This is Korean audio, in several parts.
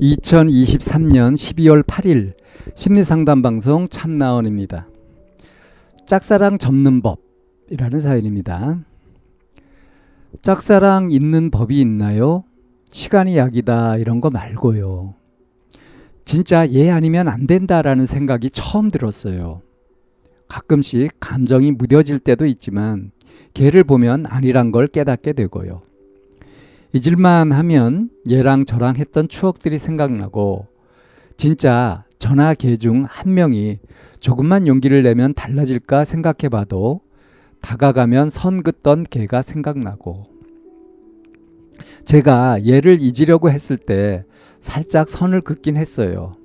2023년 12월 8일 심리상담 방송 참나원입니다. 짝사랑 접는 법이라는 사연입니다. 짝사랑 있는 법이 있나요? 시간이 약이다 이런 거 말고요. 진짜 얘 아니면 안 된다라는 생각이 처음 들었어요. 가끔씩 감정이 무뎌질 때도 있지만 걔를 보면 아니란 걸 깨닫게 되고요. 잊을만 하면 얘랑 저랑 했던 추억들이 생각나고 진짜 저나 걔중한 명이 조금만 용기를 내면 달라질까 생각해 봐도 다가가면 선 긋던 걔가 생각나고 제가 얘를 잊으려고 했을 때 살짝 선을 긋긴 했어요.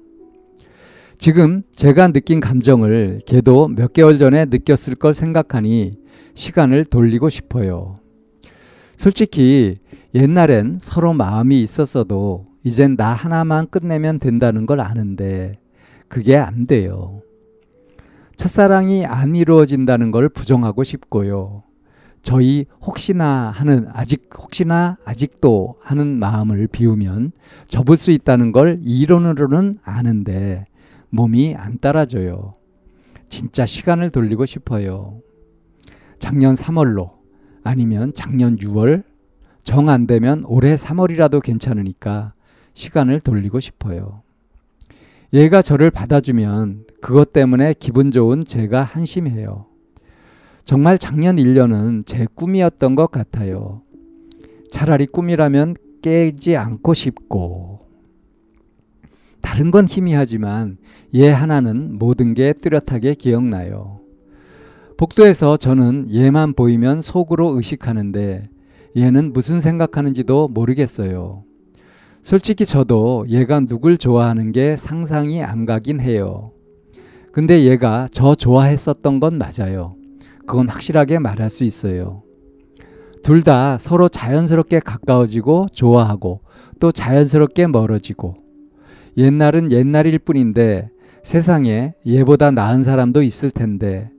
지금 제가 느낀 감정을 걔도 몇 개월 전에 느꼈을 걸 생각하니 시간을 돌리고 싶어요. 솔직히 옛날엔 서로 마음이 있었어도 이젠 나 하나만 끝내면 된다는 걸 아는데 그게 안 돼요. 첫사랑이 안 이루어진다는 걸 부정하고 싶고요. 저희 혹시나 하는 아직 혹시나 아직도 하는 마음을 비우면 접을 수 있다는 걸 이론으로는 아는데 몸이 안 따라줘요. 진짜 시간을 돌리고 싶어요. 작년 3월로 아니면 작년 6월 정 안 되면 올해 3월이라도 괜찮으니까 시간을 돌리고 싶어요. 얘가 저를 받아주면 그것 때문에 기분 좋은 제가 한심해요. 정말 작년 1년은 제 꿈이었던 것 같아요. 차라리 꿈이라면 깨지 않고 싶고 다른 건 희미하지만 얘 하나는 모든 게 뚜렷하게 기억나요. 복도에서 저는 얘만 보이면 속으로 의식하는데 얘는 무슨 생각하는지도 모르겠어요. 솔직히 저도 얘가 누굴 좋아하는 게 상상이 안 가긴 해요. 근데 얘가 저 좋아했었던 건 맞아요. 그건 확실하게 말할 수 있어요. 둘 다 서로 자연스럽게 가까워지고 좋아하고 또 자연스럽게 멀어지고 옛날은 옛날일 뿐인데 세상에 얘보다 나은 사람도 있을 텐데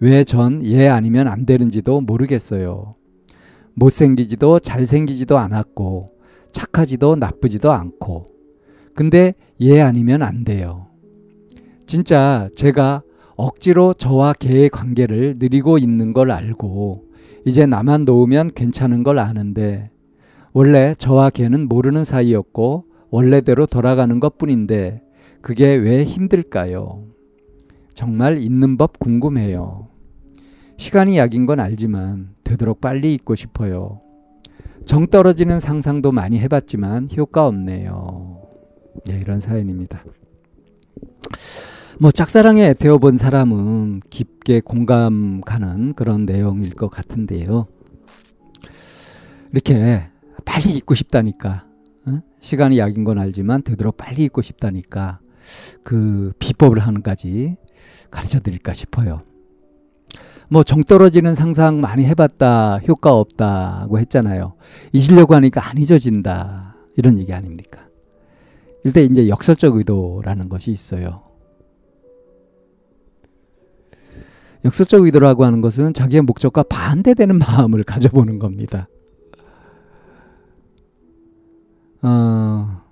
왜 전 얘 아니면 안 되는지도 모르겠어요. 못생기지도 잘생기지도 않았고 착하지도 나쁘지도 않고 근데 얘 아니면 안 돼요. 진짜 제가 억지로 저와 걔의 관계를 느리고 있는 걸 알고 이제 나만 놓으면 괜찮은 걸 아는데 원래 저와 걔는 모르는 사이였고 원래대로 돌아가는 것 뿐인데 그게 왜 힘들까요? 정말 있는 법 궁금해요. 시간이 약인 건 알지만 되도록 빨리 잊고 싶어요. 정 떨어지는 상상도 많이 해봤지만 효과 없네요. 네, 이런 사연입니다. 뭐 짝사랑에 애태워 본 사람은 깊게 공감 가는 그런 내용일 것 같은데요. 이렇게 빨리 잊고 싶다니까 어? 시간이 약인 건 알지만 되도록 빨리 잊고 싶다니까 그 비법을 하는 까지 가르쳐 드릴까 싶어요. 뭐 정 떨어지는 상상 많이 해봤다 효과 없다고 했잖아요. 잊으려고 하니까 안 잊어진다 이런 얘기 아닙니까? 일단 이제 역설적 의도라는 것이 있어요. 역설적 의도라고 하는 것은 자기의 목적과 반대되는 마음을 가져보는 겁니다. 어,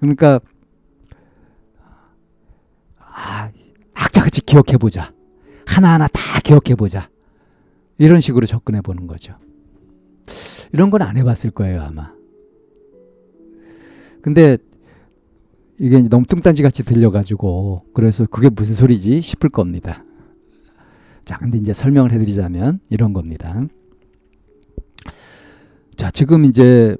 그러니까 아, 악자 같이 기억해보자. 하나하나 다 기억해보자. 이런 식으로 접근해 보는 거죠. 이런 건 안 해봤을 거예요, 아마. 근데 이게 너무 뚱딴지 같이 들려가지고, 그래서 그게 무슨 소리지 싶을 겁니다. 자, 근데 이제 설명을 해드리자면 이런 겁니다. 자, 지금 이제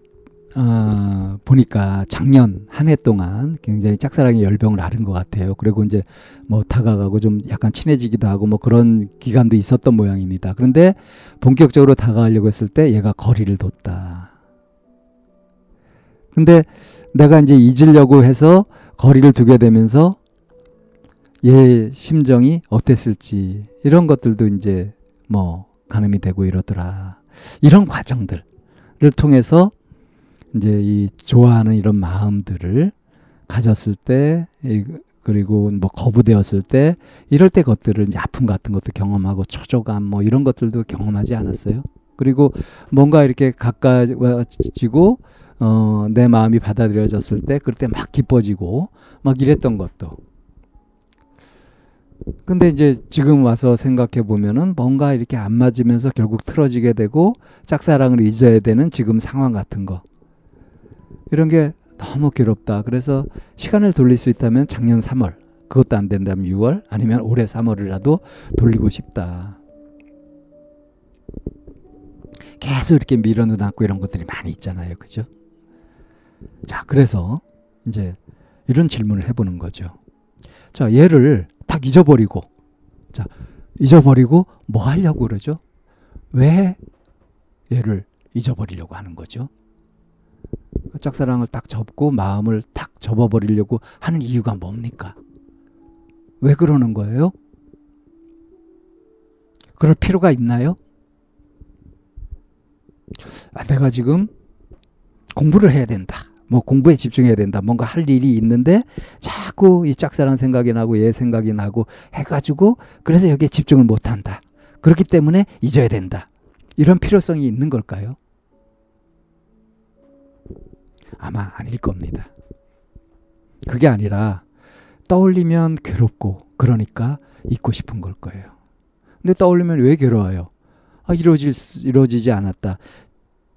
어, 보니까 작년 한 해 동안 굉장히 짝사랑의 열병을 앓은 것 같아요. 그리고 이제 뭐 다가가고 좀 약간 친해지기도 하고 뭐 그런 기간도 있었던 모양입니다. 그런데 본격적으로 다가가려고 했을 때 얘가 거리를 뒀다. 근데 내가 이제 잊으려고 해서 거리를 두게 되면서 얘 심정이 어땠을지 이런 것들도 이제 뭐 가늠이 되고 이러더라. 이런 과정들을 통해서 이제 이 좋아하는 이런 마음들을 가졌을 때 그리고 뭐 거부되었을 때 이럴 때 것들을 이제 아픔 같은 것도 경험하고 초조감 뭐 이런 것들도 경험하지 않았어요. 그리고 뭔가 이렇게 가까워지고 어, 내 마음이 받아들여졌을 때 그럴 때 막 기뻐지고 막 이랬던 것도 근데 이제 지금 와서 생각해 보면은 뭔가 이렇게 안 맞으면서 결국 틀어지게 되고 짝사랑을 잊어야 되는 지금 상황 같은 거 이런 게 너무 괴롭다. 그래서 시간을 돌릴 수 있다면 작년 3월, 그것도 안 된다면 6월, 아니면 올해 3월이라도 돌리고 싶다. 계속 이렇게 밀어넣고 이런 것들이 많이 있잖아요. 그죠? 자, 그래서 이제 이런 질문을 해보는 거죠. 자, 얘를 딱 잊어버리고, 자, 잊어버리고 뭐 하려고 그러죠? 왜 얘를 잊어버리려고 하는 거죠? 짝사랑을 딱 접고 마음을 딱 접어버리려고 하는 이유가 뭡니까? 왜 그러는 거예요? 그럴 필요가 있나요? 아, 내가 지금 공부를 해야 된다. 뭐 공부에 집중해야 된다. 뭔가 할 일이 있는데 자꾸 이 짝사랑 생각이 나고 얘 생각이 나고 해가지고 그래서 여기에 집중을 못 한다. 그렇기 때문에 잊어야 된다. 이런 필요성이 있는 걸까요? 아마 아닐 겁니다. 그게 아니라 떠올리면 괴롭고 그러니까 잊고 싶은 걸 거예요. 근데 떠올리면 왜 괴로워요? 아, 이루어질 수, 이루어지지 않았다.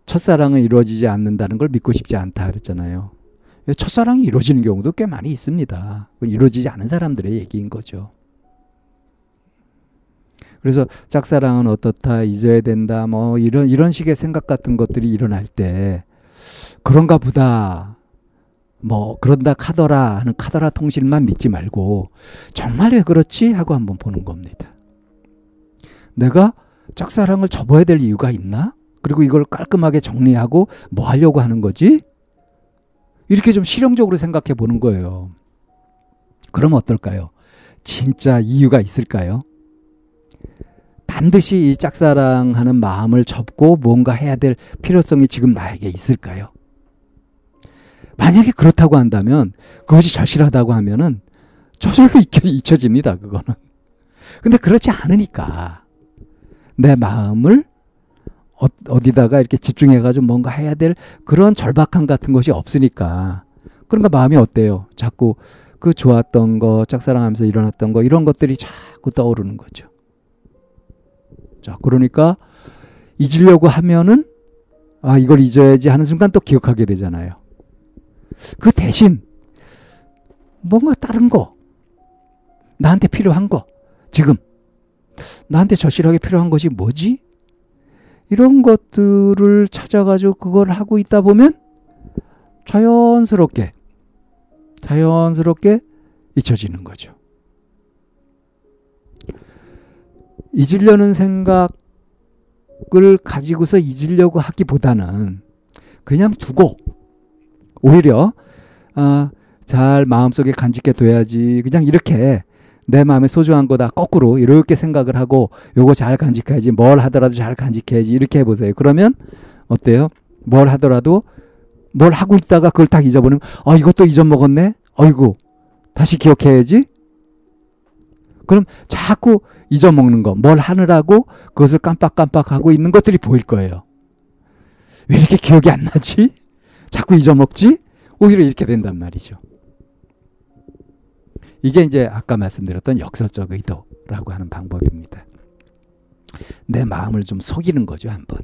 첫사랑은 이루어지지 않는다는 걸 믿고 싶지 않다 그랬잖아요. 첫사랑이 이루어지는 경우도 꽤 많이 있습니다. 이루어지지 않은 사람들의 얘기인 거죠. 그래서 짝사랑은 어떻다, 잊어야 된다, 뭐 이런 이런 식의 생각 같은 것들이 일어날 때 그런가 보다. 뭐 그런다 카더라 하는 카더라 통신만 믿지 말고 정말 왜 그렇지 하고 한번 보는 겁니다. 내가 짝사랑을 접어야 될 이유가 있나? 그리고 이걸 깔끔하게 정리하고 뭐 하려고 하는 거지? 이렇게 좀 실용적으로 생각해 보는 거예요. 그럼 어떨까요? 진짜 이유가 있을까요? 반드시 이 짝사랑하는 마음을 접고 뭔가 해야 될 필요성이 지금 나에게 있을까요? 만약에 그렇다고 한다면 그것이 절실하다고 하면은 저절로 잊혀, 집니다 그거는. 근데 그렇지 않으니까 내 마음을 어, 어디다가 이렇게 집중해가지고 뭔가 해야 될 그런 절박함 같은 것이 없으니까 그러니까 마음이 어때요? 자꾸 그 좋았던 거, 짝사랑하면서 일어났던 거 이런 것들이 자꾸 떠오르는 거죠. 자, 그러니까 잊으려고 하면은 아 이걸 잊어야지 하는 순간 또 기억하게 되잖아요. 그 대신 뭔가 다른 거 나한테 필요한 거 지금 나한테 절실하게 필요한 것이 뭐지? 이런 것들을 찾아가지고 그걸 하고 있다 보면 자연스럽게 자연스럽게 잊혀지는 거죠. 잊으려는 생각을 가지고서 잊으려고 하기보다는 그냥 두고 오히려 어, 잘 마음속에 간직해 둬야지. 그냥 이렇게 내 마음에 소중한 거다 거꾸로 이렇게 생각을 하고 요거 잘 간직해야지. 뭘 하더라도 잘 간직해야지. 이렇게 해보세요. 그러면 어때요? 뭘 하더라도 뭘 하고 있다가 그걸 딱 잊어버리면 아 이것도 잊어먹었네. 어이구 다시 기억해야지. 그럼 자꾸 잊어먹는 거, 뭘 하느라고 그것을 깜빡깜빡하고 있는 것들이 보일 거예요. 왜 이렇게 기억이 안 나지? 자꾸 잊어먹지? 오히려 이렇게 된단 말이죠. 이게 이제 아까 말씀드렸던 역설적 의도라고 하는 방법입니다. 내 마음을 좀 속이는 거죠, 한번.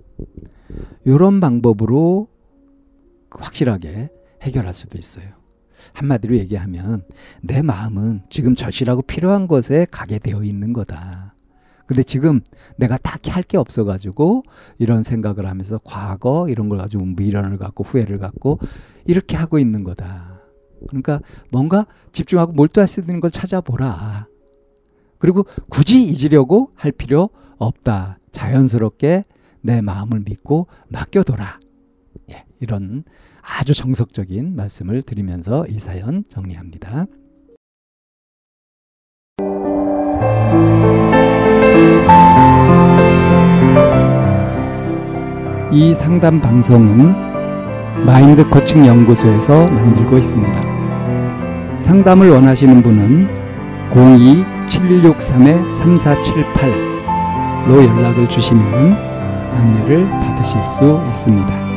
이런 방법으로 확실하게 해결할 수도 있어요. 한마디로 얘기하면 내 마음은 지금 절실하고 필요한 것에 가게 되어 있는 거다. 근데 지금 내가 딱히 할 게 없어가지고 이런 생각을 하면서 과거 이런 걸 가지고 미련을 갖고 후회를 갖고 이렇게 하고 있는 거다. 그러니까 뭔가 집중하고 몰두할 수 있는 걸 찾아보라. 그리고 굳이 잊으려고 할 필요 없다. 자연스럽게 내 마음을 믿고 맡겨둬라. 예, 이런 아주 정석적인 말씀을 드리면서 이 사연 정리합니다. 이 상담 방송은 마인드 코칭 연구소에서 만들고 있습니다. 상담을 원하시는 분은 02-763-3478로 연락을 주시면 안내를 받으실 수 있습니다.